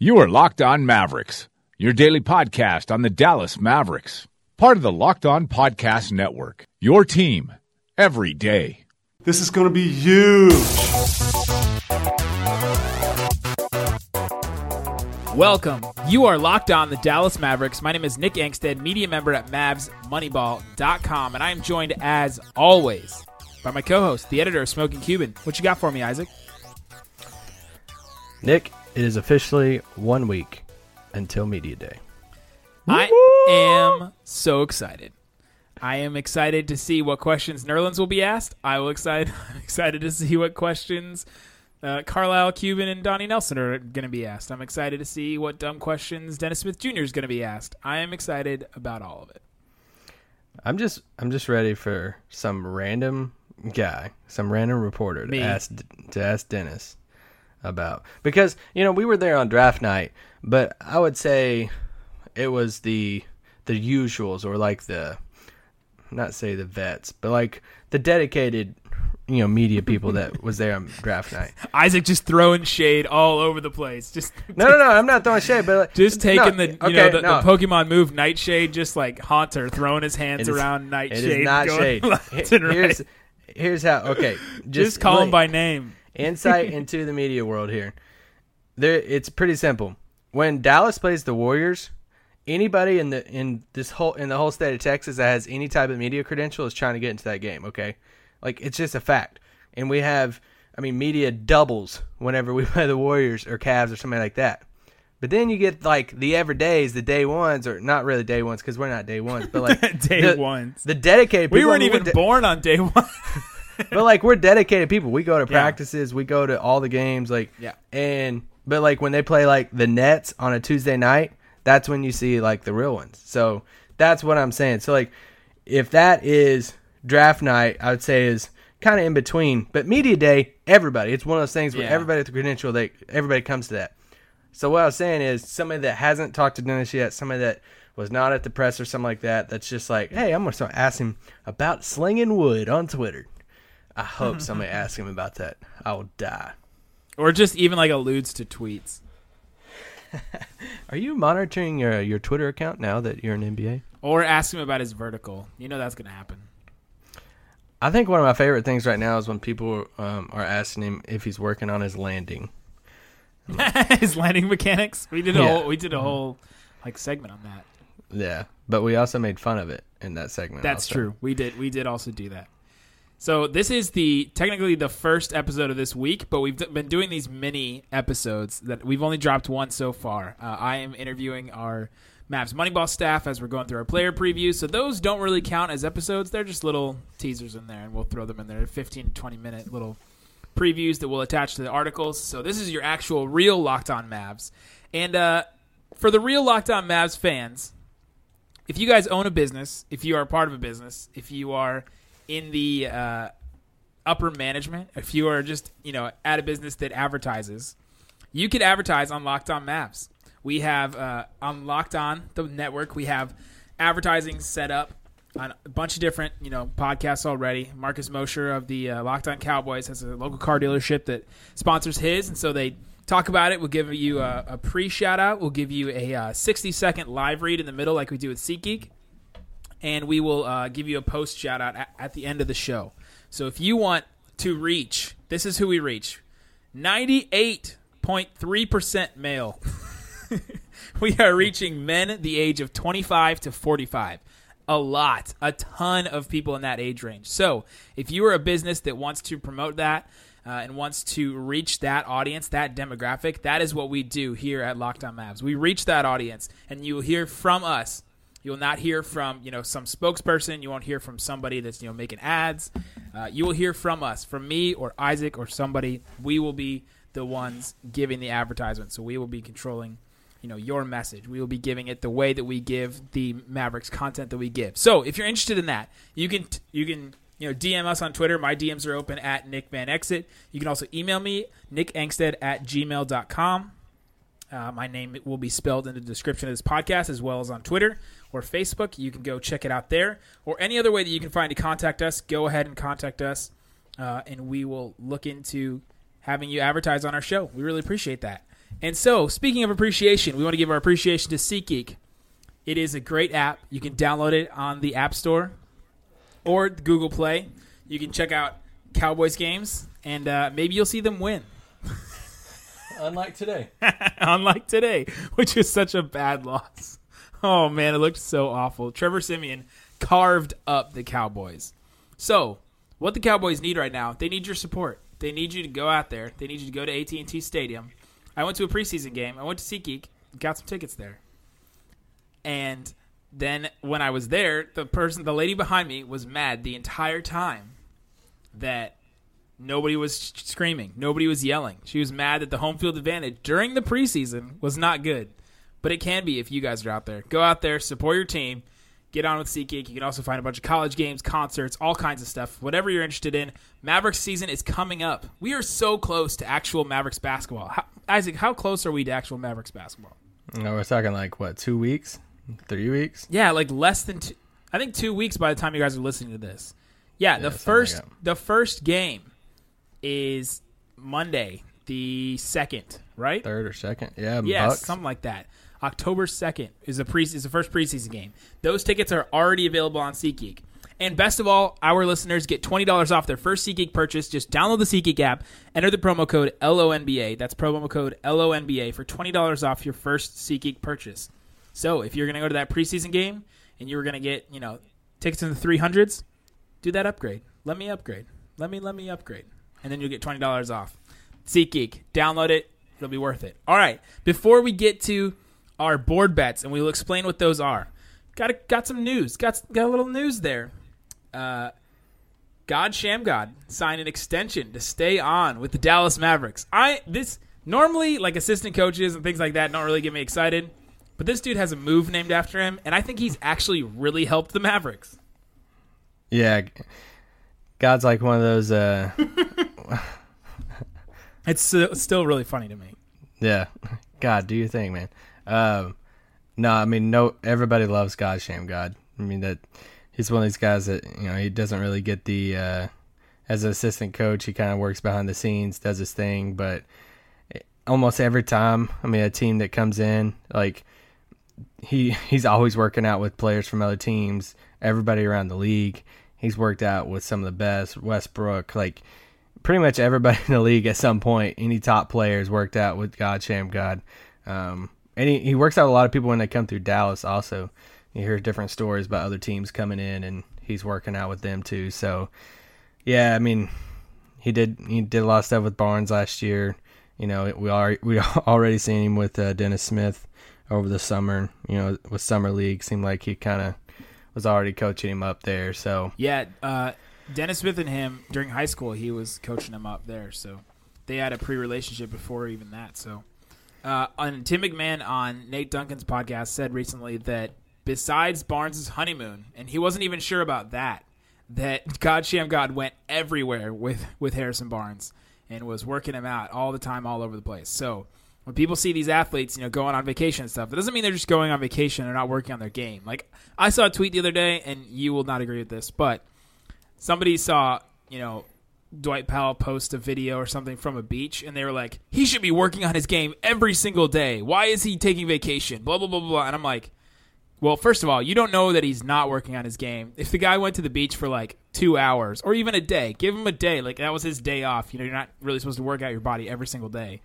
You are Locked On Mavericks, your daily podcast on the Dallas Mavericks, part of the Locked On Podcast Network. Your team every day. This is going to be huge. Welcome. You are locked on the Dallas Mavericks. My name is Nick Angstead, media member at MavsMoneyball.com, and I am joined as always by my co-host, the editor of Smoking Cuban. What you got for me, Isaac? Nick, it is officially one week until Media Day. I am so excited. I am excited to see what questions Nerlens will be asked. I will excited. I'm excited to see what questions uh, Carlisle, Cuban, and Donnie Nelson are going to be asked. I'm excited to see what dumb questions Dennis Smith Jr. is going to be asked. I am excited about all of it. I'm just I'm just ready for some random guy, some random reporter to Me. ask to ask Dennis about because you know we were there on draft night, but I would say it was the the usuals or like the not say the vets, but like the dedicated you know media people that was there on draft night. Isaac just throwing shade all over the place. Just No, no, no, I'm not throwing shade, but like, just taking no, the you okay, know the, no. the Pokemon move Nightshade, just like Haunter throwing his hands is- around Nightshade. It is not shade. left He- and right. Here's here's how. Okay, just, Just, call him by name. Insight into the media world here. There, it's pretty simple. When Dallas plays the Warriors, anybody in the in this whole in the whole state of Texas that has any type of media credential is trying to get into that game. Okay, like it's just a fact. And we have, I mean, media doubles whenever we play the Warriors or Cavs or something like that. But then you get like the everydays, the day ones, or not really day ones because we're not day ones, but like Day the, ones. the dedicated. We weren't even de- born on day one. But like we're dedicated people. We go to Yeah. practices, we go to all the games, like Yeah. And but like when they play like the Nets on a Tuesday night, that's when you see like the real ones. So that's what I'm saying. So like if that is draft night, I would say is kind of in between. But media day, everybody, it's one of those things where Yeah. everybody at the credential, they everybody comes to that. So what I was saying is somebody that hasn't talked to Dennis yet, somebody that was not at the press or something like that, that's just like, hey, I'm gonna start asking about slinging wood on Twitter. I hope somebody asks him about that. I will die. or just even like alludes to tweets. Are you monitoring your your Twitter account now that you're an NBA? Or ask him about his vertical. You know that's going to happen. I think one of my favorite things right now is when people um, are asking him if he's working on his landing. his landing mechanics. We did a Yeah. whole we did a whole like segment on that. Yeah, but we also made fun of it in that segment. That's also. true. We did we did also do that. So this is the technically the first episode of this week, but we've d- been doing these mini episodes that we've only dropped one so far. Uh, I am interviewing our Mavs Moneyball staff as we're going through our player previews. So those don't really count as episodes. They're just little teasers in there, and we'll throw them in there. 15 to 20 minute little previews that we'll attach to the articles. So this is your actual real Locked On Mavs. And uh, for the real Locked On Mavs fans, if you guys own a business, if you are part of a business, if you are in the uh, upper management, if you are just you know at a business that advertises, you could advertise on Locked On Mavs. We have uh, on Locked On the network. We have advertising set up on a bunch of different you know podcasts already. Marcus Mosher of the uh, Locked On Cowboys has a local car dealership that sponsors his, and so they talk about it. We'll give you a, a pre shout out. We'll give you a uh, 60 second live read in the middle, like we do with SeatGeek and we will uh, give you a post shout out at, at the end of the show. So if you want to reach, this is who we reach 98.3% male. we are reaching men the age of 25 to 45. A lot, a ton of people in that age range. So if you are a business that wants to promote that, uh, and wants to reach that audience, that demographic, that is what we do here at Locked On Mavs. We reach that audience, and you will hear from us you will not hear from you know some spokesperson. You won't hear from somebody that's you know making ads. Uh, you will hear from us, from me or Isaac or somebody. We will be the ones giving the advertisement. So we will be controlling, you know, your message. We will be giving it the way that we give the Mavericks content that we give. So if you're interested in that, you can you can you know DM us on Twitter. My DMs are open at Nick Van Exit. You can also email me nickangstead at gmail.com. Uh, my name will be spelled in the description of this podcast as well as on Twitter or Facebook. You can go check it out there or any other way that you can find to contact us. Go ahead and contact us, uh, and we will look into having you advertise on our show. We really appreciate that. And so, speaking of appreciation, we want to give our appreciation to SeatGeek. It is a great app. You can download it on the App Store or Google Play. You can check out Cowboys games, and uh, maybe you'll see them win. Unlike today. unlike today, which is such a bad loss. Oh man, it looked so awful. Trevor Siemian carved up the Cowboys. So, what the Cowboys need right now, they need your support. They need you to go out there. They need you to go to AT&T Stadium. I went to a preseason game. I went to SeatGeek, got some tickets there. And then when I was there, the person, the lady behind me was mad the entire time that Nobody was screaming. Nobody was yelling. She was mad that the home field advantage during the preseason was not good. But it can be if you guys are out there. Go out there, support your team, get on with SeatGeek. You can also find a bunch of college games, concerts, all kinds of stuff. Whatever you're interested in. Mavericks season is coming up. We are so close to actual Mavericks basketball. How, Isaac, how close are we to actual Mavericks basketball? No, we're talking like what, two weeks, three weeks? Yeah, like less than two. I think two weeks by the time you guys are listening to this. Yeah, Yeah, the first the first game is Monday, the second, right? Third or second? Yeah, Yes, Bucks. something like that. October second is a pre is the first preseason game. Those tickets are already available on SeatGeek. And best of all, our listeners get twenty dollars off their first SeatGeek purchase. Just download the SeatGeek app, enter the promo code LONBA. That's promo code LONBA for twenty dollars off your first SeatGeek purchase. So if you're gonna go to that preseason game and you were gonna get you know tickets in the three hundreds, do that upgrade. Let me upgrade. Let me let me upgrade, and then you'll get twenty dollars off. SeatGeek, download it. It'll be worth it. All right. Before we get to our board bets, and we'll explain what those are. Got a, got some news. Got got a little news there. Uh, God Shammgod signed an extension to stay on with the Dallas Mavericks. I this normally like assistant coaches and things like that don't really get me excited, but this dude has a move named after him, and I think he's actually really helped the Mavericks. Yeah, God's like one of those. Uh, It's still, still really funny to me. yeah, God, do your thing, man. Um, no, I mean, no, everybody loves God, Shammgod. I mean that he's one of these guys that you know he doesn't really get the uh, as an assistant coach. He kind of works behind the scenes, does his thing, but almost every time, I mean, a team that comes in like he he's always working out with players from other teams, everybody around the league. He's worked out with some of the best, Westbrook, like pretty much everybody in the league at some point. Any top players worked out with God Shammgod, um, and he, he works out a lot of people when they come through Dallas. Also, you hear different stories about other teams coming in, and he's working out with them too. So, yeah, I mean, he did he did a lot of stuff with Barnes last year. You know, we are we already seen him with uh, Dennis Smith over the summer. You know, with summer league, seemed like he kind of was already coaching him up there. So Yeah, uh, Dennis Smith and him during high school, he was coaching him up there, so they had a pre-relationship before even that. So, uh, on Tim McMahon on Nate Duncan's podcast said recently that besides Barnes' honeymoon, and he wasn't even sure about that, that God Shammgod went everywhere with with Harrison Barnes and was working him out all the time, all over the place. So. When people see these athletes, you know, going on vacation and stuff, it doesn't mean they're just going on vacation and not working on their game. Like I saw a tweet the other day, and you will not agree with this, but somebody saw, you know, Dwight Powell post a video or something from a beach, and they were like, he should be working on his game every single day. Why is he taking vacation? Blah, blah, blah, blah. And I'm like, well, first of all, you don't know that he's not working on his game. If the guy went to the beach for like two hours or even a day, give him a day. Like that was his day off. You know, you're not really supposed to work out your body every single day.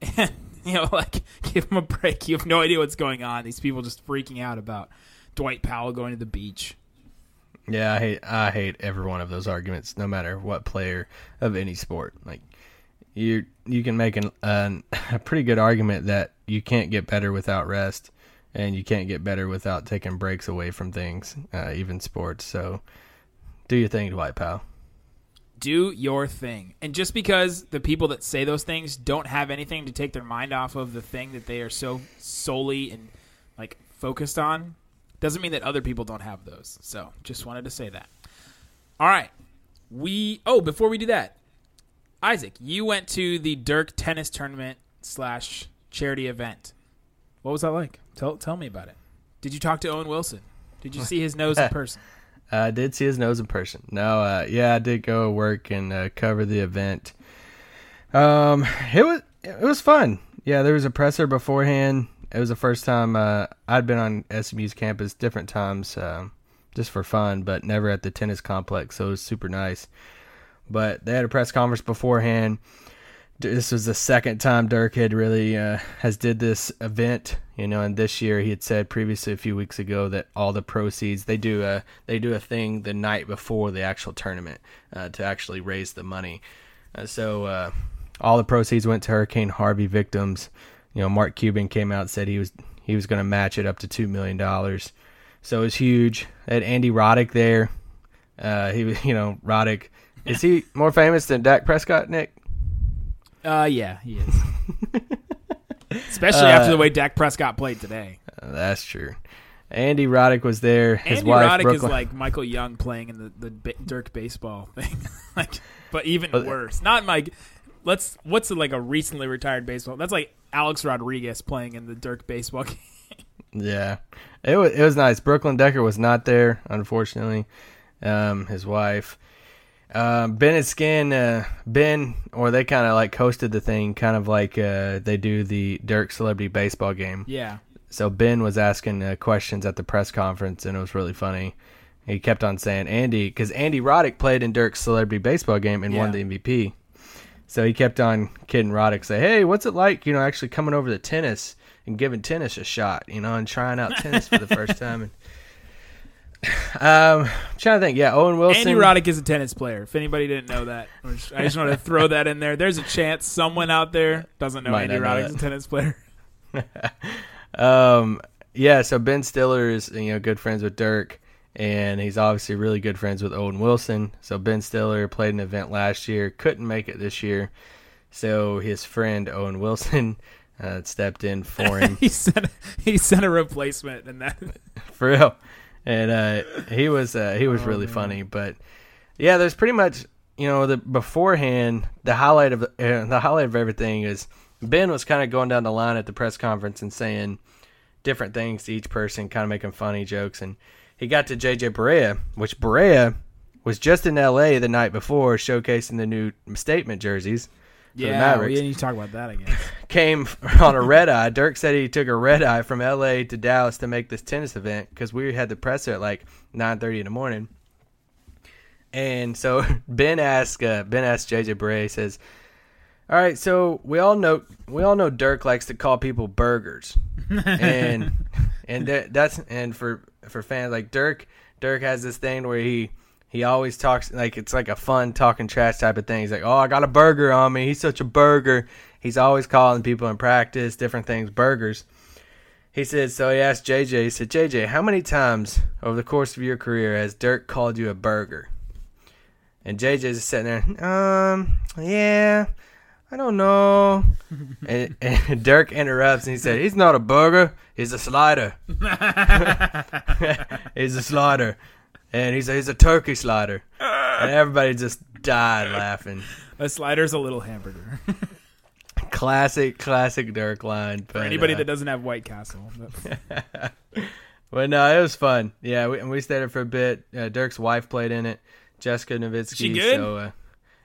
And, you know, like, give him a break. You have no idea what's going on. These people just freaking out about Dwight Powell going to the beach. Yeah, I hate I hate every one of those arguments, no matter what player of any sport. Like you you can make an, an a pretty good argument that you can't get better without rest, and you can't get better without taking breaks away from things, uh, even sports. So do your thing, Dwight Powell. Do your thing. And just because the people that say those things don't have anything to take their mind off of the thing that they are so solely and like focused on, doesn't mean that other people don't have those. So, just wanted to say that. All right. We oh, before we do that, Isaac, you went to the Dirk tennis tournament slash charity event. What was that like? Tell tell me about it. Did you talk to Owen Wilson? Did you see his nose in person? I did see his nose in person. No, uh, yeah, I did go work and uh, cover the event. Um, it was it was fun. Yeah, there was a presser beforehand. It was the first time uh, I'd been on SMU's campus different times, um, just for fun, but never at the tennis complex. So it was super nice. But they had a press conference beforehand. This was the second time Dirk had really uh, has did this event, you know. And this year he had said previously a few weeks ago that all the proceeds they do a they do a thing the night before the actual tournament uh, to actually raise the money. Uh, so uh, all the proceeds went to Hurricane Harvey victims. You know, Mark Cuban came out and said he was he was going to match it up to two million dollars. So it was huge. Had Andy Roddick there. Uh, he was, you know, Roddick. Is he more famous than Dak Prescott, Nick? Uh, yeah, he is. Especially after the way Dak Prescott played today. Uh, that's true. Andy Roddick was there. His Andy wife, Roddick Brooklyn. is like Michael Young playing in the the ba- Dirk baseball thing, like, but even But- worse. Not like let's what's like a recently retired baseball. That's like Alex Rodriguez playing in the Dirk baseball game. Yeah, it was it was nice. Brooklyn Decker was not there, unfortunately. Um, his wife, um, Ben and Skin, uh, Ben, or they kind of like hosted the thing, kind of like uh, they do the Dirk Celebrity Baseball game. Yeah, So Ben was asking uh, questions at the press conference, and it was really funny. He kept on saying Andy, because Andy Roddick played in Dirk's Celebrity Baseball game and won the MVP. So he kept on kidding Roddick, say, "Hey, what's it like, you know, actually coming over to tennis and giving tennis a shot, you know, and trying out tennis for the first time?" And um, I'm trying to think. Yeah, Owen Wilson. Andy Roddick is a tennis player. If anybody didn't know that, I just want to throw that in there. There's a chance someone out there doesn't know Might Andy Roddick's a tennis player. Um, yeah, so Ben Stiller is you know good friends with Dirk, and he's obviously really good friends with Owen Wilson. So Ben Stiller played an event last year, couldn't make it this year, so his friend Owen Wilson uh, stepped in for him he sent he sent a replacement, and that for real, and uh, he was uh, he was Oh, really man. funny. But yeah, there's pretty much you know the beforehand the highlight of uh, the highlight of everything is Ben was kind of going down the line at the press conference and saying different things to each person, kind of making funny jokes, and he got to JJ Barea, which Barea was just in LA the night before showcasing the new statement jerseys. for yeah, we didn't need to talk about that again. Came on a red eye. Dirk said he took a red eye from L.A. to Dallas to make this tennis event because we had the presser at like nine thirty in the morning. And so Ben asked uh, Ben asked JJ Bray says, "All right, so we all know we all know Dirk likes to call people burgers, and and that, that's and for for fans like Dirk Dirk has this thing where he." He always talks like it's like a fun talking trash type of thing. He's like, "Oh, I got a burger on me. He's such a burger." He's always calling people in practice different things burgers. He said, so he asked JJ, he said, JJ, how many times over the course of your career has Dirk called you a burger? And JJ's just sitting there, um, yeah, I don't know. and, and Dirk interrupts and he said, he's not a burger, he's a slider. he's a slider. And he said, he's a turkey slider. And everybody just died laughing. a slider's a little hamburger Classic, classic Dirk line. for anybody uh, that doesn't have White Castle. But no, it was fun. Yeah, we, and we stayed there for a bit. Uh, Dirk's wife played in it, Jessica Nowitzki. She good? So, uh,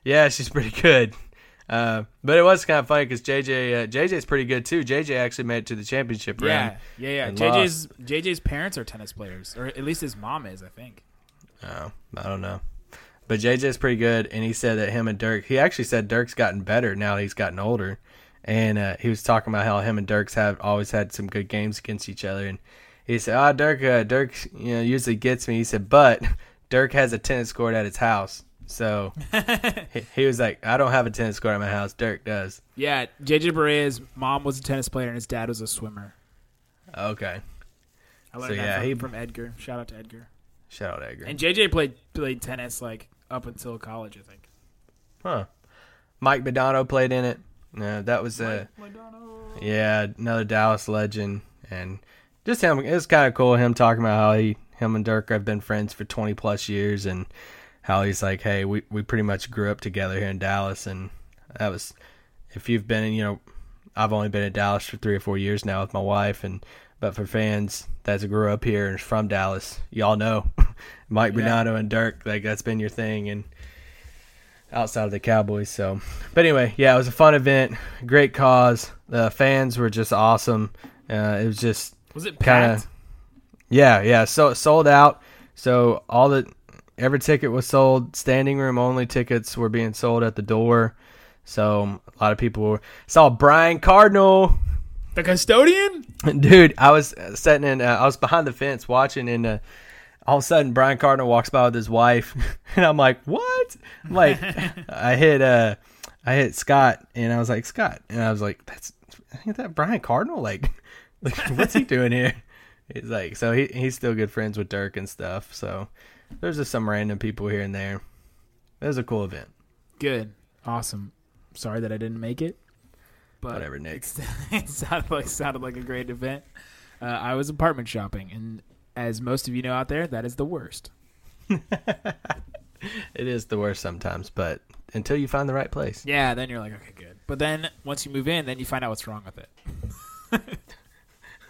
yeah, she's pretty good. Uh, but it was kind of funny because JJ, uh, JJ's pretty good too. JJ actually made it to the championship round. yeah, yeah, yeah. and JJ's JJ's parents are tennis players, or at least his mom is, I think. Oh, I don't know. But JJ's pretty good, and he said that him and Dirk. He actually said Dirk's gotten better now that he's gotten older, and uh, he was talking about how him and Dirk's have always had some good games against each other. And he said, "Ah, Dirk, uh, Dirk, you know, usually gets me." He said, "But Dirk has a tennis court at his house." So he, he was like, "I don't have a tennis court at my house. Dirk does." Yeah, JJ Barea's mom was a tennis player and his dad was a swimmer. Okay, I learned So, that yeah, from, he- from Edgar. Shout out to Edgar. shout out to Edgar. And JJ played played tennis like up until college, I think. Huh. Mike Modano played in it. No, that was uh, yeah, another Dallas legend, and just him. It was kind of cool him talking about how he, him and Dirk have been friends for twenty plus years, and how he's like, hey, we we pretty much grew up together here in Dallas, and that was, if you've been, you know, I've only been in Dallas for three or four years now with my wife, and but for fans that grew up here and from Dallas, y'all know Mike Yeah. Modano and Dirk, like that's been your thing, and outside of the Cowboys. So, but anyway, yeah, it was a fun event, great cause. The fans were just awesome. Uh, it was just Was it Kinda- yeah, yeah. So sold out. So all the every ticket was sold. Standing room only tickets were being sold at the door. So a lot of people were, saw Brian Cardinal. The custodian? Dude, I was sitting in. Uh, I was behind the fence watching, and uh, all of a sudden Brian Cardinal walks by with his wife, and I'm like, "What?" I'm like, I hit uh, I hit Scott, and I was like, "Scott," and I was like, "That's ain't that Brian Cardinal? Like, like what's he doing here?" He's like, so he he's still good friends with Dirk and stuff. So there's just some random people here and there. It was a cool event. Good. Awesome. Sorry that I didn't make it. But Whatever, Nick. It sounded like sounded like a great event. Uh, I was apartment shopping, and as most of you know out there, that is the worst. It is the worst sometimes, but until you find the right place. Yeah, then you're like, okay, good. But then once you move in, then you find out what's wrong with it.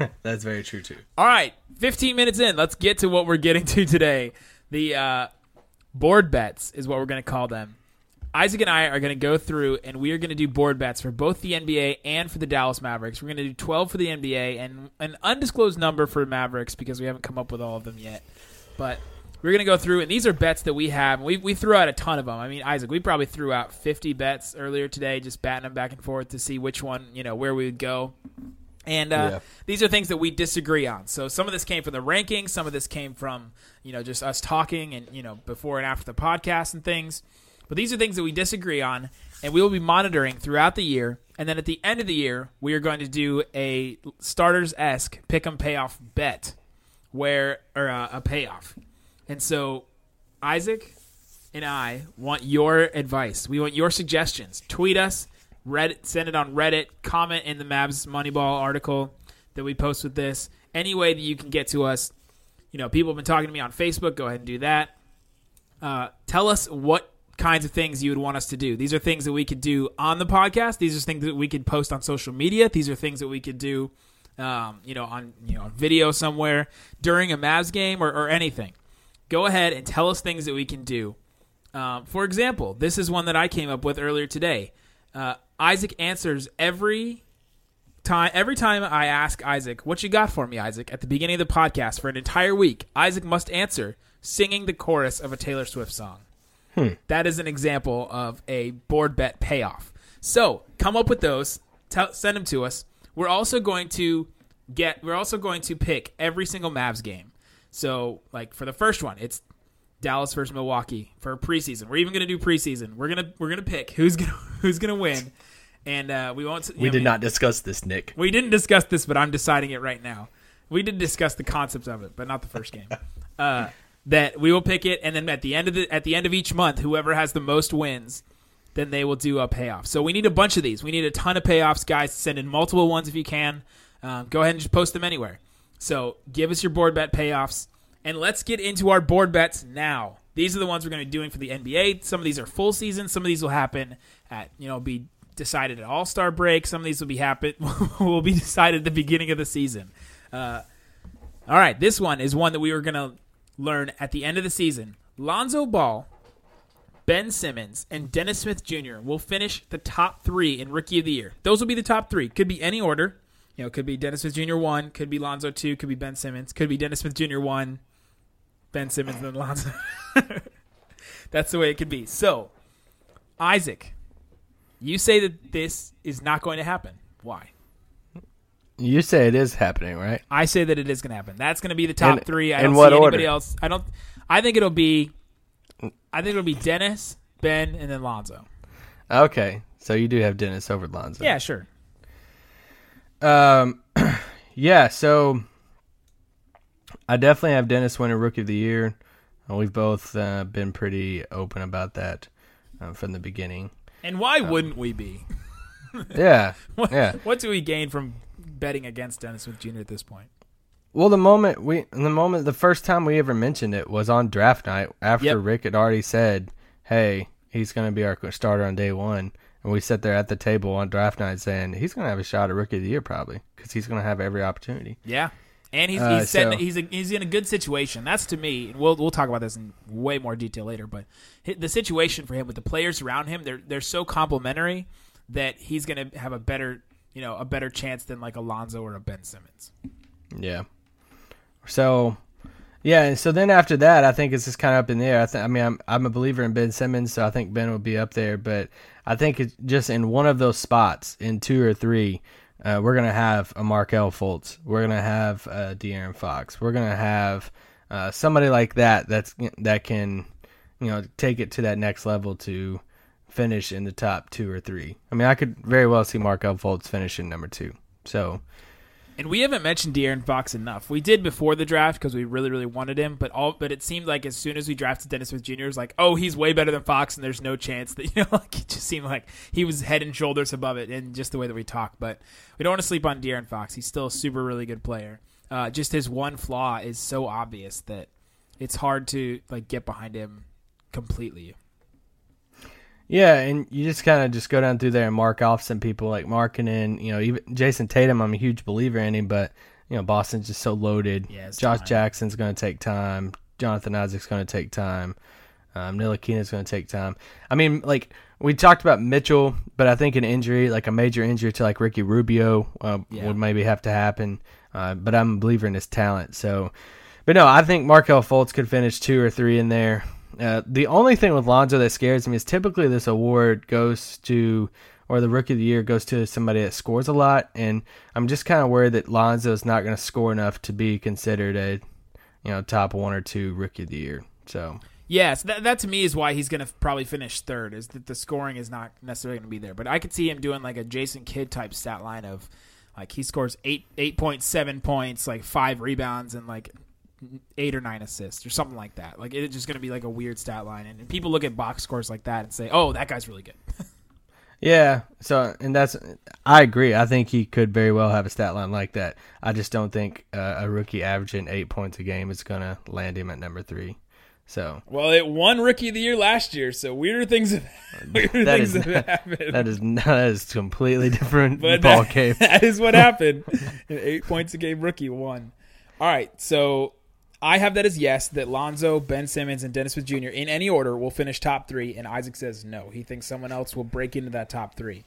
That's very true too. All right, 15 minutes in. Let's get to what we're getting to today. The uh, board bets is what we're going to call them. Isaac and I are going to go through and we are going to do board bets for both the NBA and for the Dallas Mavericks. We're going to do 12 for the NBA and an undisclosed number for Mavericks because we haven't come up with all of them yet. But we're going to go through and these are bets that we have. We, we threw out a ton of them. I mean, Isaac, we probably threw out 50 bets earlier today, just batting them back and forth to see which one, you know, where we would go. And uh, Yeah. these are things that we disagree on. So some of this came from the rankings, some of this came from you know just us talking and you know before and after the podcast and things. But these are things that we disagree on, and we will be monitoring throughout the year. And then at the end of the year, we are going to do a starters esque pick 'em payoff bet, where or uh, a payoff. And so Isaac and I want your advice. We want your suggestions. Tweet us, Reddit, send it on Reddit, comment in the Mavs Moneyball article that we post with this. Any way that you can get to us. You know, people have been talking to me on Facebook. Go ahead and do that. Uh, tell us what kinds of things you would want us to do. These are things that we could do on the podcast. These are things that we could post on social media. These are things that we could do, um, you know, on you know video somewhere during a Mavs game or, or anything. Go ahead and tell us things that we can do. Um, for example, this is one that I came up with earlier today. Uh, Isaac answers every time. Every time I ask Isaac, "What you got for me, Isaac?" at the beginning of the podcast for an entire week, Isaac must answer singing the chorus of a Taylor Swift song. That is an example of a board bet payoff. So come up with those. Tell, send them to us. We're also going to get. We're also going to pick every single Mavs game. So like for the first one, it's Dallas versus Milwaukee for preseason. We're even going to do preseason. We're gonna we're gonna pick who's gonna who's gonna win, and uh, we won't. We did not discuss this, Nick. We didn't discuss this, but I'm deciding it right now. We did discuss the concept of it, but not the first game. Uh, that we will pick it, and then at the end of the at the end of each month, whoever has the most wins, then they will do a payoff. So we need a bunch of these. We need a ton of payoffs, guys. Send in multiple ones if you can. Um, go ahead and just post them anywhere. So give us your board bet payoffs, and let's get into our board bets now. These are the ones we're going to be doing for the NBA. Some of these are full season. Some of these will happen at you know be decided at All Star break. Some of these will be happen will be decided at the beginning of the season. Uh, all right, this one is one that we were going to learn at the end of the season. Lonzo Ball, Ben Simmons, and Dennis Smith Jr. will finish the top three in Rookie of the Year. Those will be the top three. Could be any order. You know, could be Dennis Smith Jr. one, could be Lonzo two, could be Ben Simmons, could be Dennis Smith Jr. one, Ben Simmons, then Lonzo. That's the way it could be. So, Isaac, you say that this is not going to happen. Why? You say it is happening, right? I say that it is going to happen. That's going to be the top In- three. I don't see anybody order? else. I don't. I think it'll be. I think it'll be Dennis, Ben, and then Lonzo. Okay, so you do have Dennis over Lonzo. Yeah, sure. Um, yeah. So I definitely have Dennis winning Rookie of the Year. Uh, We've both uh, been pretty open about that. uh, from the beginning. And why wouldn't we be? Yeah, What, yeah. what do we gain from betting against Dennis Smith Jr. at this point? Well, the moment we, the moment, the first time we ever mentioned it was on draft night after Yep. Rick had already said, "Hey, he's going to be our starter on day one," and we sat there at the table on draft night saying he's going to have a shot at rookie of the year probably because he's going to have every opportunity. Yeah, and he's Uh, he's setting, so- he's a, he's in a good situation. That's to me. We'll we'll talk about this in way more detail later. But the situation for him with the players around him, they're they're so complementary that he's going to have a better you know a better chance than like Alonzo or a Ben Simmons. Yeah. So, yeah, and so then after that, I think it's just kind of up in the air. I, th- I mean, I'm I'm a believer in Ben Simmons, so I think Ben will be up there. But I think it's just in one of those spots, in two or three, uh, we're gonna have a Markelle Fultz. We're gonna have uh, De'Aaron Fox. We're gonna have uh, somebody like that that's that can, you know, take it to that next level to finish in the top two or three. I mean, I could very well see Mark Markelle Fultz finishing number two. So. And we haven't mentioned De'Aaron Fox enough. We did before the draft because we really, really wanted him. But all, but it seemed like as soon as we drafted Dennis Smith Jr., it was like, oh, he's way better than Fox, and there's no chance that you know, like it just seemed like he was head and shoulders above it, and just the way that we talk. But we don't want to sleep on De'Aaron Fox. He's still a super, really good player. Uh, just his one flaw is so obvious that it's hard to like get behind him completely. Yeah, and you just kind of just go down through there and mark off some people like marking in, you know, even Jayson Tatum. I'm a huge believer in him, but you know, Boston's just so loaded. Yeah, Josh time. Jackson's going to take time. Jonathan Isaac's going to take time. Um, Ntilikina's going to take time. I mean, like we talked about Mitchell, but I think an injury, like a major injury to like Ricky Rubio, uh, Yeah. would maybe have to happen. Uh, but I'm a believer in his talent. So, but no, I think Markelle Fultz could finish two or three in there. Uh, the only thing with Lonzo that scares me is typically this award goes to, or the rookie of the year goes to somebody that scores a lot, and I'm just kind of worried that Lonzo is not going to score enough to be considered a, you know, top one or two rookie of the year. So Yes, that, that to me is why he's going to probably finish third. Is that the scoring is not necessarily going to be there, but I could see him doing like a Jason Kidd type stat line of like he scores eight eight point seven points, like five rebounds, and like eight or nine assists or something like that. Like it's just going to be like a weird stat line, and, and people look at box scores like that and say, "Oh, that guy's really good." Yeah, so and that's I agree. I think he could very well have a stat line like that. I just don't think uh, a rookie averaging eight points a game is gonna land him at number three. So well, it won Rookie of the Year last year, so weirder things have weirder That things is- have happened. that is that is completely different but ball that, game. that is what happened. An eight points a game rookie won. All right, so I have that as yes that Lonzo, Ben Simmons, and Dennis Smith Jr. in any order will finish top three, and Isaac says no. He thinks someone else will break into that top three.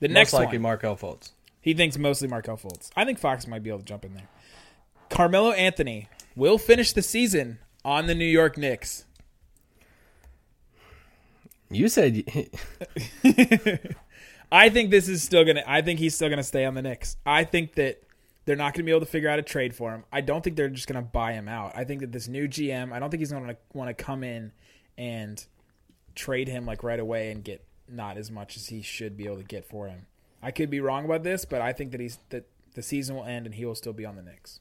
The next Most likely one, Markelle Fultz. he thinks mostly Markelle Fultz. I think Fox might be able to jump in there. Carmelo Anthony will finish the season on the New York Knicks. You said I think this is still gonna. I think he's still gonna stay on the Knicks. I think that they're not gonna be able to figure out a trade for him. I don't think they're just gonna buy him out. I think that this new GM. I don't think he's gonna want to come in and trade him like right away and get not as much as he should be able to get for him. I could be wrong about this, but I think that he's that the season will end and he will still be on the Knicks.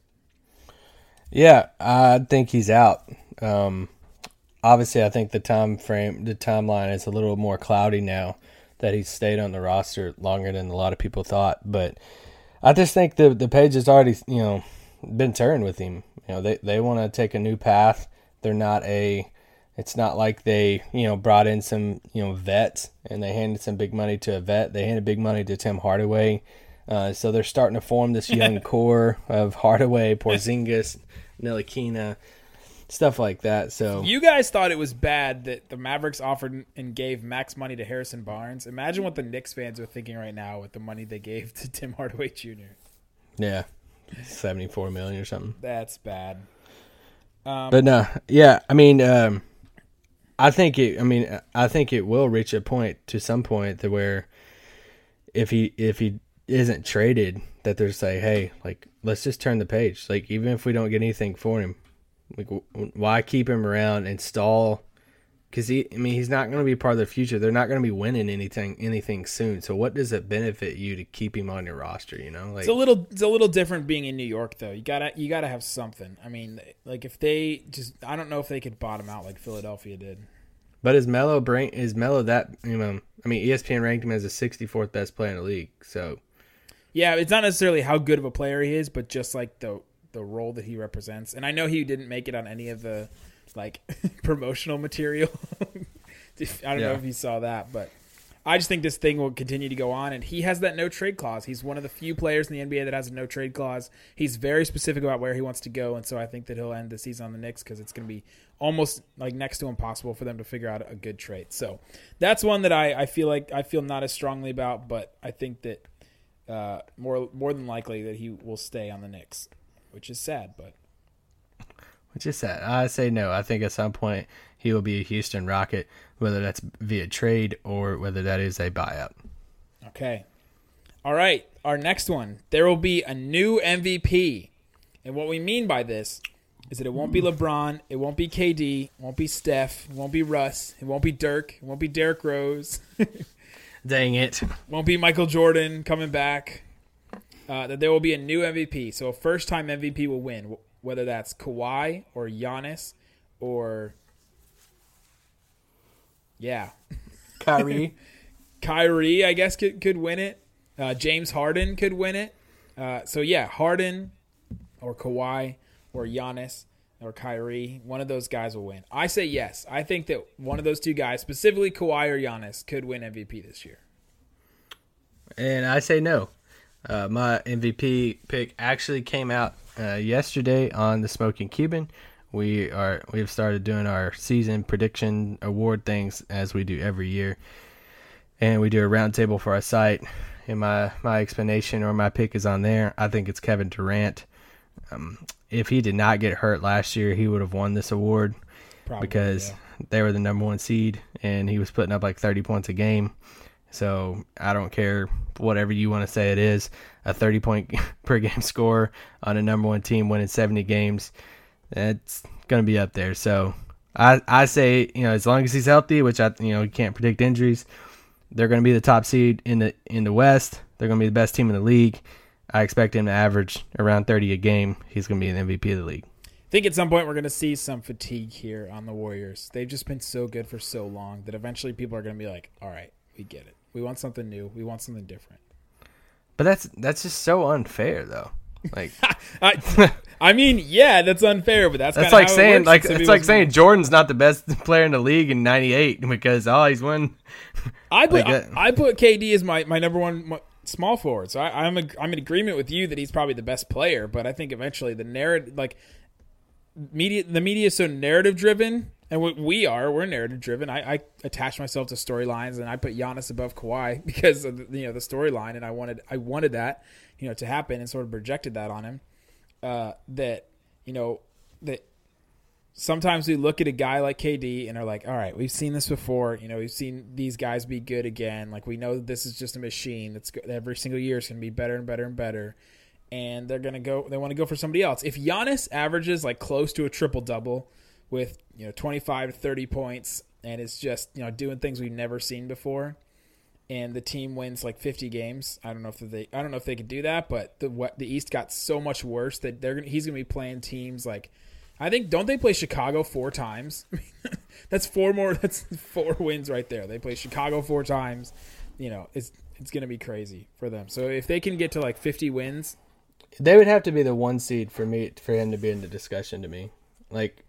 Yeah, I think he's out. Um, obviously, I think the time frame, the timeline is a little more cloudy now that he's stayed on the roster longer than a lot of people thought. But I just think the the page has already, you know, been turned with him. You know, they they want to take a new path. They're not a. It's not like they, you know, brought in some, you know, vets and they handed some big money to a vet. They handed big money to Tim Hardaway. Uh, so they're starting to form this young core of Hardaway, Porzingis, Ntilikina, stuff like that. So You guys thought it was bad that the Mavericks offered and gave max money to Harrison Barnes. Imagine what the Knicks fans are thinking right now with the money they gave to Tim Hardaway Jr. yeah, seventy four million or something. That's bad. But no, yeah, I mean, um, I think it. I mean, I think it will reach a point to some point to where if he if he isn't traded, that they're say, hey, like let's just turn the page. Like even if we don't get anything for him, like why keep him around and stall? Because he, I mean, he's not going to be part of the future. They're not going to be winning anything anything soon. So what does it benefit you to keep him on your roster? You know, like It's a little it's a little different being in New York though. You gotta you gotta have something. I mean, like if they just I don't know if they could bottom out like Philadelphia did. But is Melo bring is Melo that you know? I mean, ESPN ranked him as the 64th best player in the league. So Yeah, it's not necessarily how good of a player he is, but just like the the role that he represents. And I know he didn't make it on any of the like promotional material. I don't know if you saw that, but I just think this thing will continue to go on. And he has that no trade clause. He's one of the few players in the NBA that has a no trade clause. He's very specific about where he wants to go, and so I think that he'll end the season on the Knicks because it's going to be almost like next to impossible for them to figure out a good trade. So that's one that I, I feel like I feel not as strongly about, but I think that uh, more more than likely that he will stay on the Knicks, which is sad, but which is sad. I say no. I think at some point he will be a Houston Rocket, whether that's via trade or whether that is a buyout. Okay. All right. Our next one. There will be a new MVP. And what we mean by this is that it won't be hmm. LeBron, it won't be KD, it won't be Steph, it won't be Russ, it won't be Dirk, it won't be Derrick Rose, Dang it! won't be Michael Jordan coming back. Uh, that there will be a new MVP. So a first time MVP will win, wh- whether that's Kawhi or Giannis or. Yeah. Kyrie. Kyrie, I guess, could could win it. Uh, James Harden could win it. Uh, so yeah, Harden or Kawhi or Giannis or Kyrie, one of those guys will win. I say yes. I think that one of those two guys, specifically Kawhi or Giannis, could win MVP this year. And I say no. Uh, my MVP pick actually came out uh, yesterday on the Smoking Cuban. We are we've started doing our season prediction award things as we do every year, and we do a roundtable for our site. And my my explanation or my pick is on there. I think it's Kevin Durant. Um, if he did not get hurt last year, he would have won this award Probably, because yeah. they were the number one seed and he was putting up like 30 points a game. So I don't care whatever you want to say it is a 30 point per game score on a number one team winning 70 games. It's going to be up there. So I, I say, you know, as long as he's healthy, which I, you know, you can't predict injuries, they're going to be the top seed in the, in the West. They're going to be the best team in the league. I expect him to average around 30 a game. He's going to be an MVP of the league. I think at some point we're going to see some fatigue here on the Warriors. They've just been so good for so long that eventually people are going to be like, "All right, we get it. We want something new. We want something different." But that's that's just so unfair though. Like I, I mean, yeah, that's unfair, but that's That's like it saying works like it's like saying. Jordan's not the best player in the league in '98 because oh he's won. I put like. I, uh, I put KD as my, my number one small forward. So I, I'm a, I'm in agreement with you that he's probably the best player. But I think eventually the narrative, like media, the media is so narrative driven, and we, we are we're narrative driven. I, I attach myself to storylines, and I put Giannis above Kawhi because of the, you know the storyline, and I wanted I wanted that you know to happen, and sort of projected that on him. Uh, that you know that sometimes we look at a guy like KD and are like, all right, we've seen this before. You know, we've seen these guys be good again. Like we know this is just a machine that's go- every single year is going to be better and better and better. And they're going to go. They want to go for somebody else. If Giannis averages like close to a triple double with you know twenty five to thirty points and it's just you know doing things we've never seen before, and the team wins like 50 games. I don't know if they I don't know if they could do that, but the what the East got so much worse that they're gonna, he's to be playing teams like I think don't they play Chicago four times? that's four more that's four wins right there. They play Chicago four times. You know, it's it's to be crazy for them. So if they can get to like 50 wins, They would have to be the one seed for me for him to be in the discussion to me. Like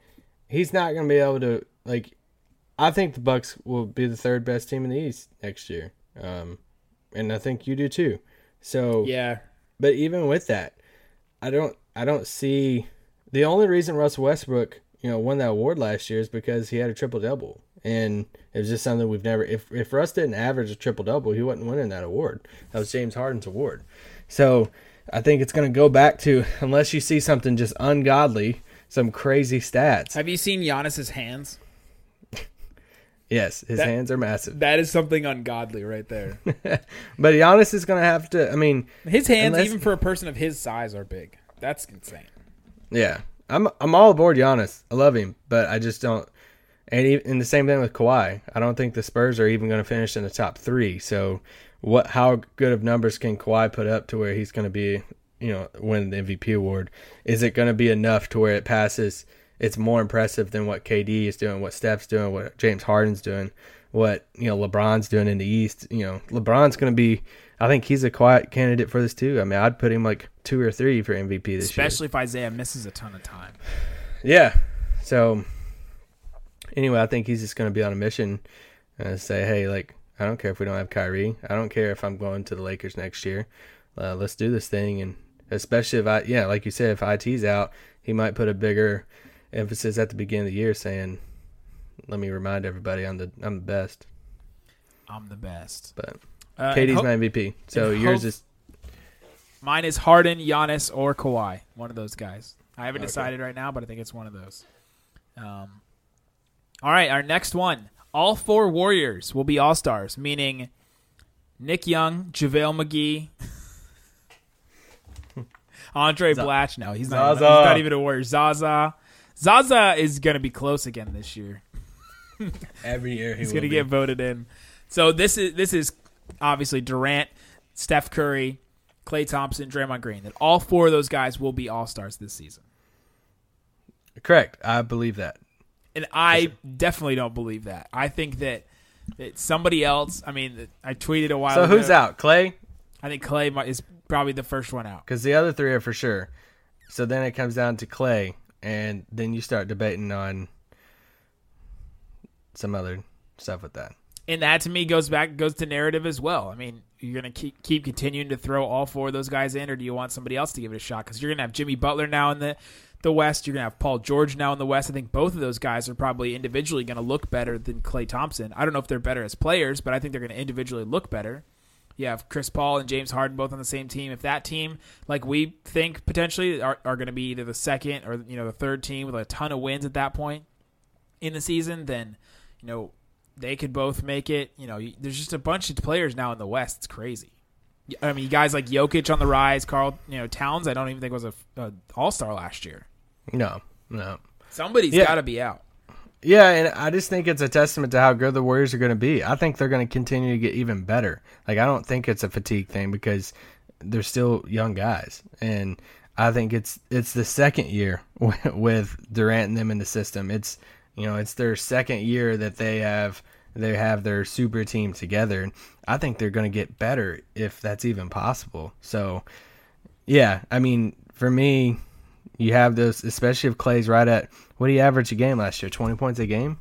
he's not going to be able to like. I think the Bucks will be the third best team in the East next year, um, and I think you do too. So yeah, But even with that, I don't I don't see the only reason Russell Westbrook, you know, won that award last year is because he had a triple double. And it was just something we've never if if Russ didn't average a triple double, he wasn't winning that award. That was James Harden's award. So I think it's gonna go back to unless you see something just ungodly, some crazy stats. have you seen Giannis's hands? Yes, his That- hands are massive. That is something ungodly right there. But Giannis is gonna have to I mean, His hands, Unless- even for a person of his size, are big. That's insane. Yeah, I'm I'm all aboard Giannis. I love him, but I just don't. And even, and the same thing with Kawhi. I don't think the Spurs are even going to finish in the top three. So, what? How good of numbers can Kawhi put up to where he's going to be, you know, win the MVP award? Is it going to be enough to where it passes it's more impressive than what KD is doing, what Steph's doing, what James Harden's doing, what you know LeBron's doing in the East. You know, LeBron's going to be. I think he's a quiet candidate for this too. I mean, I'd put him like two or three for MVP this year. Especially if Isaiah misses a ton of time. Yeah. So anyway, I think he's just going to be on a mission and say, hey, like I don't care if we don't have Kyrie. I don't care if I'm going to the Lakers next year. Uh, let's do this thing, and especially if I, yeah, like you said, if IT's out, he might put a bigger emphasis at the beginning of the year, saying, "Let me remind everybody I'm the I'm the best." I'm the best. But Uh, and ho- my MVP, so yours is Mine is Harden, Giannis, or Kawhi. One of those guys. I haven't decided right now, but I think it's one of those. Um, all right, our next one. All four Warriors will be All Stars, meaning Nick Young, JaVale McGee, Andray Blatche. No, he's not, he's not even a Warrior. Zaza. Zaza is going to be close again this year. every year he He's going to get voted in. So this is this is obviously Durant, Steph Curry, Klay Thompson, Draymond Green. That all four of those guys will be all stars this season. correct. I believe that. And I definitely don't believe that. I think that that somebody else. I mean, I tweeted a while. So ago. who's out? Klay, I think Klay might- is probably the first one out. because the other three are for sure. So then it comes down to Klay, and then you start debating on some other stuff with that. And that to me goes back goes to narrative as well. I mean, you're gonna keep keep continuing to throw all four of those guys in, or do you want somebody else to give it a shot? Because you're gonna have Jimmy Butler now in the the West. You're gonna have Paul George now in the West. I think both of those guys are probably individually gonna look better than Klay Thompson. I don't know if they're better as players, but I think they're gonna individually look better. You have Chris Paul and James Harden both on the same team. If that team, like we think potentially, are, are going to be either the second or you know the third team with a ton of wins at that point in the season, then you know they could both make it. You know, there's just a bunch of players now in the West. It's crazy. I mean, guys like Jokic on the rise, Karl, you know Towns. I don't even think was a, a All Star last year. No, no. Somebody's Yeah. got to be out. Yeah, and I just think it's a testament to how good the Warriors are going to be. I think they're going to continue to get even better. Like I don't think it's a fatigue thing because they're still young guys, and I think it's it's the second year with Durant and them in the system. It's you know it's their second year that they have they have their super team together. And I think they're going to get better if that's even possible. So yeah, I mean for me, you have this, especially if Klay's right at what do you average a game last year? Twenty points a game.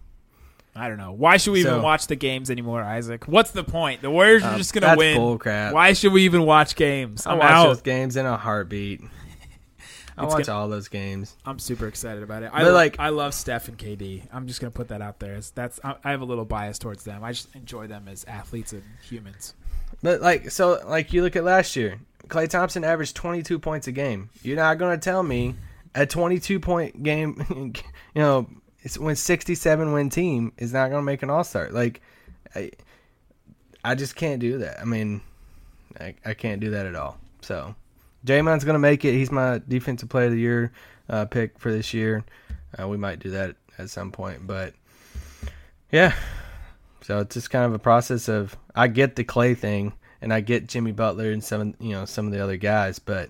I don't know. Why should we even watch the games anymore, Isaac? What's the point? The Warriors are Um, just going to that's win. bull crap. Why should we even watch games? I I'm watch out. those games in a heartbeat. I It's watch gonna- all those games. I'm super excited about it. I But, like like- I love Steph and KD. I'm just gonna put that out there. It's- That's I I have a little bias towards them. I just enjoy them as athletes and humans. But like so, like you look at last year, Klay Thompson averaged twenty two points a game. You're not going to tell me a twenty two point game, you know, it's when sixty seven win team is not going to make an All Star. Like, I, I just can't do that. I mean, I, I can't do that at all. So, Draymond's going to make it. He's my defensive player of the year uh, pick for this year. Uh, we might do that at some point, but yeah. So it's just kind of a process of I get the Klay thing and I get Jimmy Butler and some you know some of the other guys, but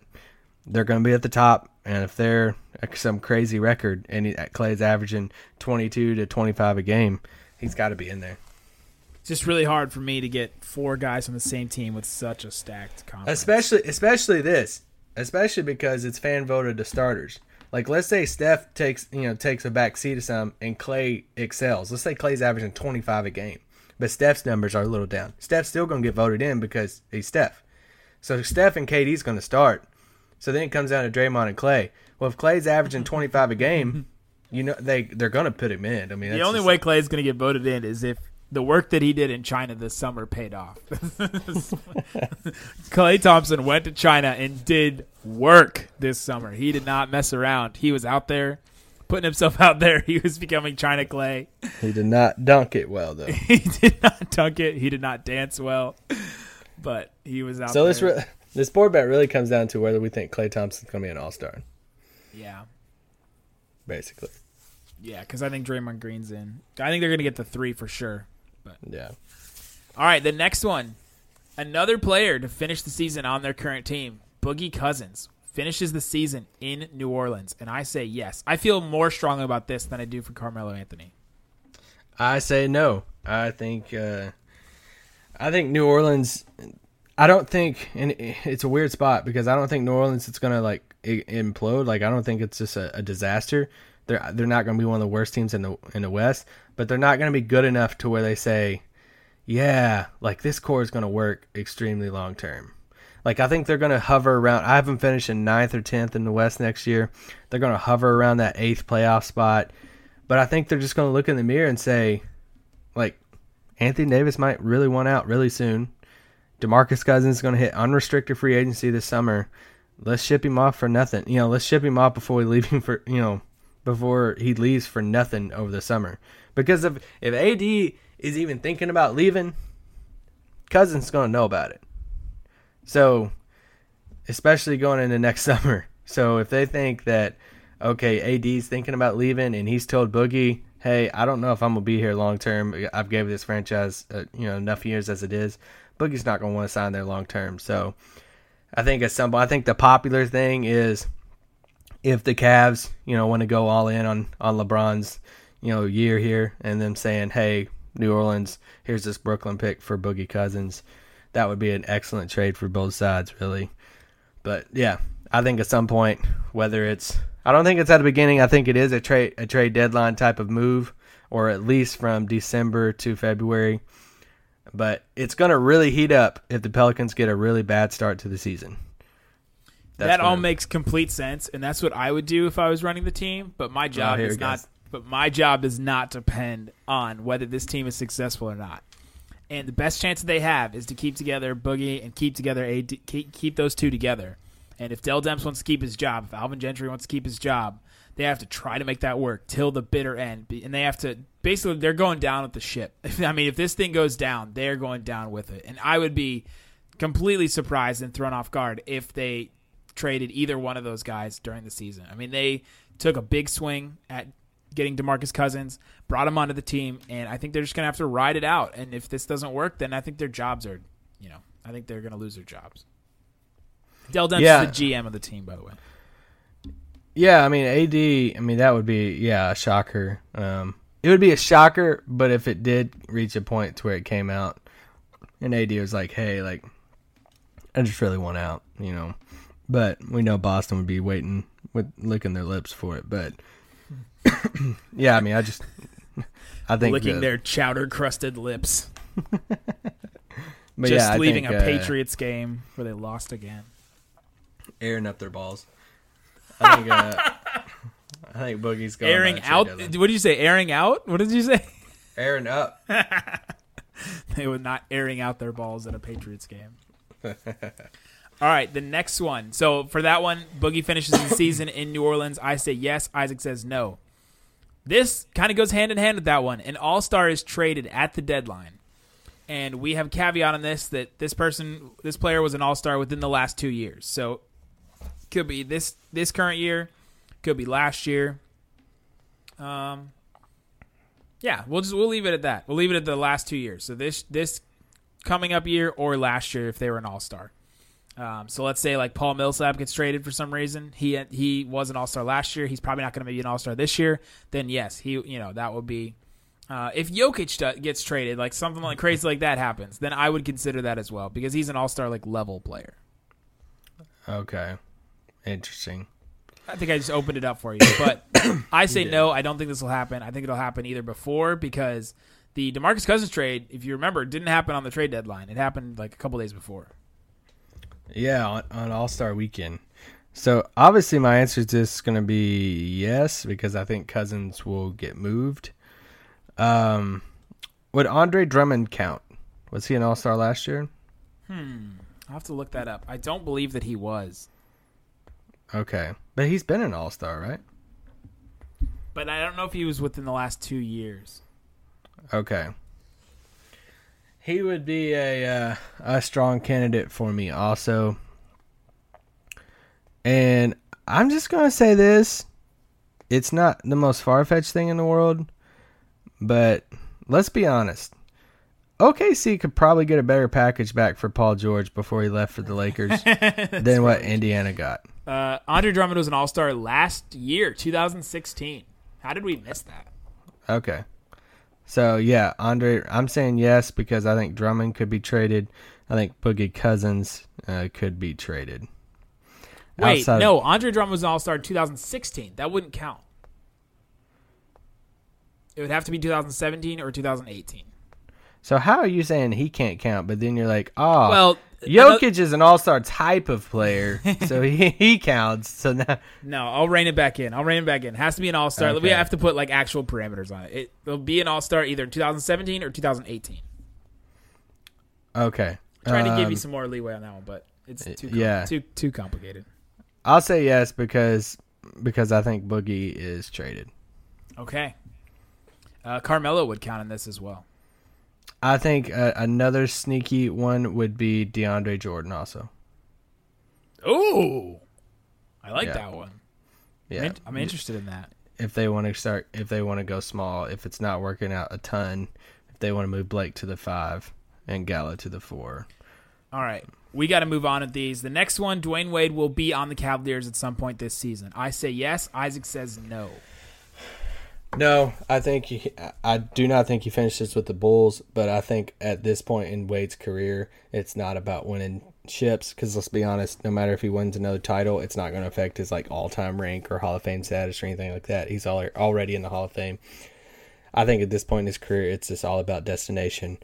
they're going to be at the top. And if they're some crazy record and uh, Klay's averaging 22 to 25 a game, he's got to be in there. It's just really hard for me to get four guys on the same team with such a stacked conference. Especially especially this, especially because it's fan voted to starters. Like let's say Steph takes you know takes a back seat to some and Klay excels. Let's say Klay's averaging 25 a game, but Steph's numbers are a little down. Steph's still going to get voted in because he's Steph. So Steph and KD's going to start. So then it comes down to Draymond and Klay. Well, if Klay's averaging 25 a game, you know they they're going to put him in. I mean, the only way Klay is going to get voted in is if the work that he did in China this summer paid off. Klay Thompson went to China and did work this summer. He did not mess around. He was out there putting himself out there. He was becoming China Klay. he did not dunk it well though. He did not dunk it. He did not dance well. But he was out So there. this re- this board bet really comes down to whether we think Klay Thompson's going to be an All Star, yeah. basically. Yeah, because I think Draymond Green's in. I think they're going to get the three for sure. Yeah. All right, the next one. Another player to finish the season on their current team, Boogie Cousins. Finishes the season in New Orleans? And I say yes. I feel more strongly about this than I do for Carmelo Anthony. I say no. I think uh, I think New Orleans. I don't think, and it's a weird spot because I don't think New Orleans is gonna like implode. Like I don't think it's just a, a disaster. They're they're not gonna be one of the worst teams in the in the West, but they're not gonna be good enough to where they say, yeah, like this core is gonna work extremely long term. Like I think they're gonna hover around. I have them finishing ninth or tenth in the West next year. They're gonna hover around that eighth playoff spot. But I think they're just gonna look in the mirror and say, like, Anthony Davis might really want out really soon. DeMarcus Cousins is going to hit unrestricted free agency this summer. Let's ship him off for nothing. You know, let's ship him off before we leave him for, you know, before he leaves for nothing over the summer. Because if if AD is even thinking about leaving, Cousins is going to know about it. So, especially going into next summer. So if they think that okay, AD's thinking about leaving and he's told Boogie, hey, I don't know if I'm gonna be here long term. I've gave this franchise, uh, you know, enough years as it is. Boogie's not gonna want to sign there long term. So I think at some, I think the popular thing is if the Cavs, you know, want to go all in on on LeBron's, you know, year here, and them saying, hey, New Orleans, here's this Brooklyn pick for Boogie Cousins. That would be an excellent trade for both sides, really. But yeah, I think at some point, whether it's I don't think it's at the beginning. I think it is a trade a trade deadline type of move, or at least from December to February. But it's going to really heat up if the Pelicans get a really bad start to the season. That's that all makes complete sense, and that's what I would do if I was running the team. But my oh, job oh, is not. But my job does not depend on whether this team is successful or not. And the best chance that they have is to keep together Boogie and keep together a keep, keep those two together. And if Dell Demps wants to keep his job, if Alvin Gentry wants to keep his job, they have to try to make that work till the bitter end. And they have to basically they're going down with the ship. I mean, if this thing goes down, they're going down with it. And I would be completely surprised and thrown off guard if they traded either one of those guys during the season. I mean, they took a big swing at getting DeMarcus Cousins, brought him onto the team, and I think they're just going to have to ride it out. And if this doesn't work, then I think their jobs are, you know, I think they're going to lose their jobs. Dell Demps yeah. is the GM of the team, by the way. Yeah, I mean AD. I mean that would be yeah a shocker. Um, it would be a shocker, but if it did reach a point to where it came out, and AD was like, "Hey, like, I just really want out," you know. But we know Boston would be waiting with licking their lips for it. But yeah, I mean, I just I think licking the, their chowder crusted lips. just yeah, leaving think, a uh, Patriots game where they lost again airing up their balls. I think, uh, I think Boogie's going airing out. What did you say? Airing out? What did you say? Airing up. they were not airing out their balls at a Patriots game. All right, the next one. So for that one, Boogie finishes the season in New Orleans. I say yes. Isaac says no. This kind of goes hand in hand with that one. An All Star is traded at the deadline, and we have caveat on this that this person, this player, was an All Star within the last two years. So could be this this current year, could be last year. Um, yeah, we'll just we'll leave it at that. We'll leave it at the last two years. So this this coming up year or last year if they were an all star. Um, so let's say like Paul Millsap gets traded for some reason. He he was an all star last year. He's probably not going to be an all star this year. Then yes, he you know that would be. Uh, if Jokic gets traded, like something like crazy like that happens, then I would consider that as well because he's an all star like level player. Okay. Interesting. I think I just opened it up for you, but I say no. I don't think this will happen. I think it'll happen either before because the DeMarcus Cousins trade, if you remember, didn't happen on the trade deadline. It happened like a couple days before. Yeah, on, on All Star Weekend. So obviously, my answer to this is going to be yes because I think Cousins will get moved. Um, would Andre Drummond count? Was he an All Star last year? Hmm. I'll have to look that up. I don't believe that he was. Okay, but he's been an All Star, right? But I don't know if he was within the last two years. Okay. He would be a uh, a strong candidate for me, also. And I'm just gonna say this: it's not the most far fetched thing in the world, but let's be honest. OKC could probably get a better package back for Paul George before he left for the Lakers than what Indiana got. Uh, Andre Drummond was an All Star last year, 2016. How did we miss that? Okay. So yeah, Andre, I'm saying yes because I think Drummond could be traded. I think Boogie Cousins uh, could be traded. Wait, Outside- no, Andre Drummond was an All Star in 2016. That wouldn't count. It would have to be 2017 or 2018. So how are you saying he can't count, but then you're like, oh, Well, Jokic is an All Star type of player, so he, he counts. So now, No, I'll rein it back in. I'll rein it back in. It has to be an All Star. We have to put like actual parameters on it. it. It'll be an All Star either in 2017 or 2018. okay, I'm trying to give you Um, some more leeway on that one, but it's too com- yeah. too too complicated. I'll say yes because because I think Boogie is traded. Okay. Uh, Carmelo would count in this as well. I think uh, another sneaky one would be DeAndre Jordan also. Oh, I like Yeah. that one. I'm, Yeah, in- I'm interested in that. if they want to start, if they want to go small, if it's not working out a ton, if they want to move Blake to the five and Gallo to the four. All right, we got to move on with these. The next one, Dwyane Wade will be on the Cavaliers at some point this season. I say yes. Isaac says no. No, I think he, I do not think he finishes with the Bulls, but I think at this point in Wade's career, it's not about winning ships. Because let's be honest, no matter if he wins another title, it's not going to affect his like all time rank or Hall of Fame status or anything like that. He's al- already in the Hall of Fame. I think at this point in his career, it's just all about destination.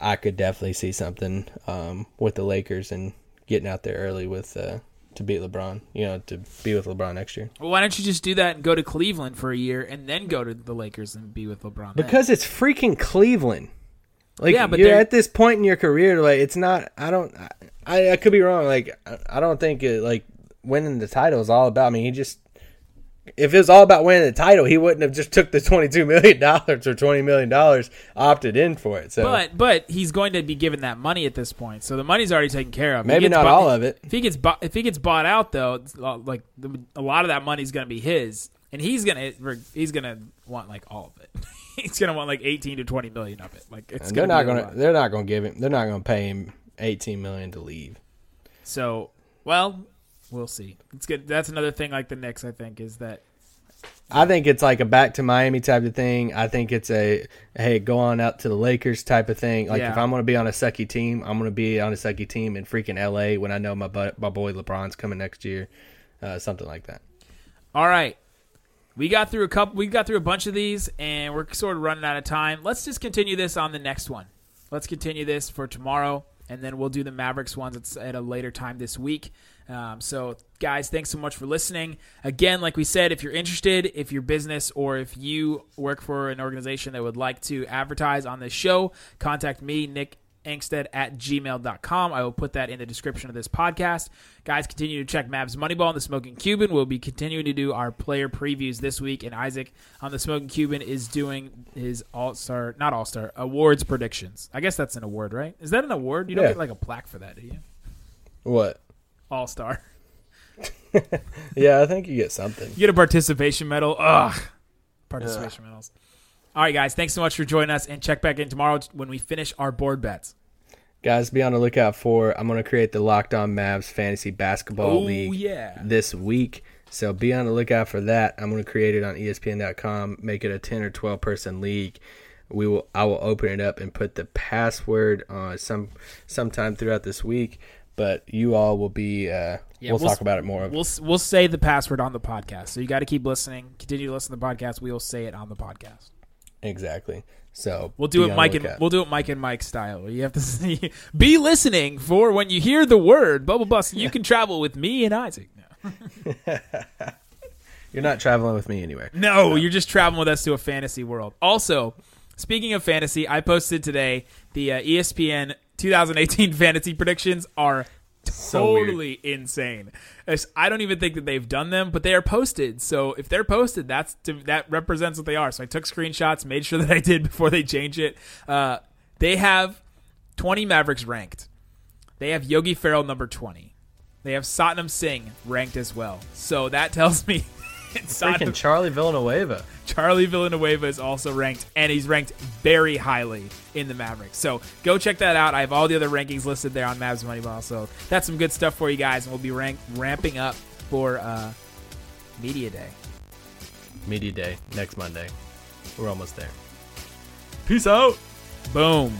I could definitely see something um, with the Lakers and getting out there early with uh, to beat LeBron. You know, to be with LeBron next year. Well, why don't you just do that and go to Cleveland for a year and then go to the Lakers and be with LeBron? then? Because it's freaking Cleveland. Like Yeah, but you're they're- at this point in your career, like it's not. I don't. I, I could be wrong. Like I- I don't think it, like winning the title is all about. I mean, he just if it was all about winning the title, he wouldn't have just took the twenty two million dollars or twenty million dollars, opted in for it. So But but he's going to be given that money at this point, so the money's already taken care of. If he maybe gets not bought- all of it. If he gets bought, if he gets bought out though, like the, a lot of that money's going to be his, and he's gonna he's gonna want like all of it. he's gonna want like eighteen to twenty million of it. Like it's they're gonna not gonna. They're not gonna give him. They're not gonna pay him eighteen million to leave. So well, we'll see. It's good. That's another thing. Like the Knicks, I think is that I think it's like a back to Miami type of thing. I think it's a hey, go on out to the Lakers type of thing. Like Yeah. if I'm going to be on a sucky team, I'm going to be on a sucky team in freaking LA when I know my bu- my boy LeBron's coming next year, uh, something like that. All right. We got through a couple we got through a bunch of these and we're sort of running out of time. Let's just continue this on the next one. Let's continue this for tomorrow and then we'll do the Mavericks ones at, at a later time this week. Um, so guys, thanks so much for listening. Again, like we said, if you're interested, if your business or if you work for an organization that would like to advertise on this show, contact me, Nick Angsted at gmail.com. I will put that in the description of this podcast. Guys, continue to check Mavs Moneyball and the Smoking Cuban. We'll be continuing to do our player previews this week, and Isaac on the Smoking Cuban is doing his All Star, not All Star, awards predictions. I guess that's an award, right? Is that an award? You don't Yeah. get like a plaque for that, do you? What? All Star. Yeah, I think you get something. You get a participation medal. Ugh. Participation medals. All right, guys. Thanks so much for joining us, and check back in tomorrow when we finish our board bets. Guys, be on the lookout for. I'm going to create the Locked On Mavs Fantasy Basketball Oh, League yeah. this week. So be on the lookout for that. I'm going to create it on ESPN.com. Make it a 10 or 12 person league. We will. I will open it up and put the password on some sometime throughout this week. But you all will be. Uh, Yeah, we'll, we'll talk about it more. We'll we'll say the password on the podcast, so you got to keep listening. Continue to listen to the podcast. We will say it on the podcast. exactly. So We'll do it Mike and we'll do it Mike and Mike style. You have to see, be listening for when you hear the word bubble bus. You can travel with me and Isaac. No. You're not traveling with me anywhere. No, you're just traveling with us to a fantasy world. Also, speaking of fantasy, I posted today the uh, ESPN 2018 fantasy predictions are So weird. totally insane. I don't even think that they've done them, but they are posted. So if they're posted, that's to, that represents what they are. So I took screenshots, made sure that I did before they change it. Uh, they have 20 Mavericks ranked. They have Yogi Ferrell number 20. They have Satnam Singh ranked as well. So that tells me Satnam, Freaking Charlie Villanueva. Charlie Villanueva is also ranked, and he's ranked very highly in the Mavericks. So go check that out. I have all the other rankings listed there on Mavs Moneyball. So that's some good stuff for you guys, and we'll be rank- ramping up for uh, Media Day. Media Day next Monday. We're almost there. Peace out. Boom.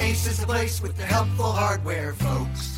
Ace is the place with the helpful hardware, folks.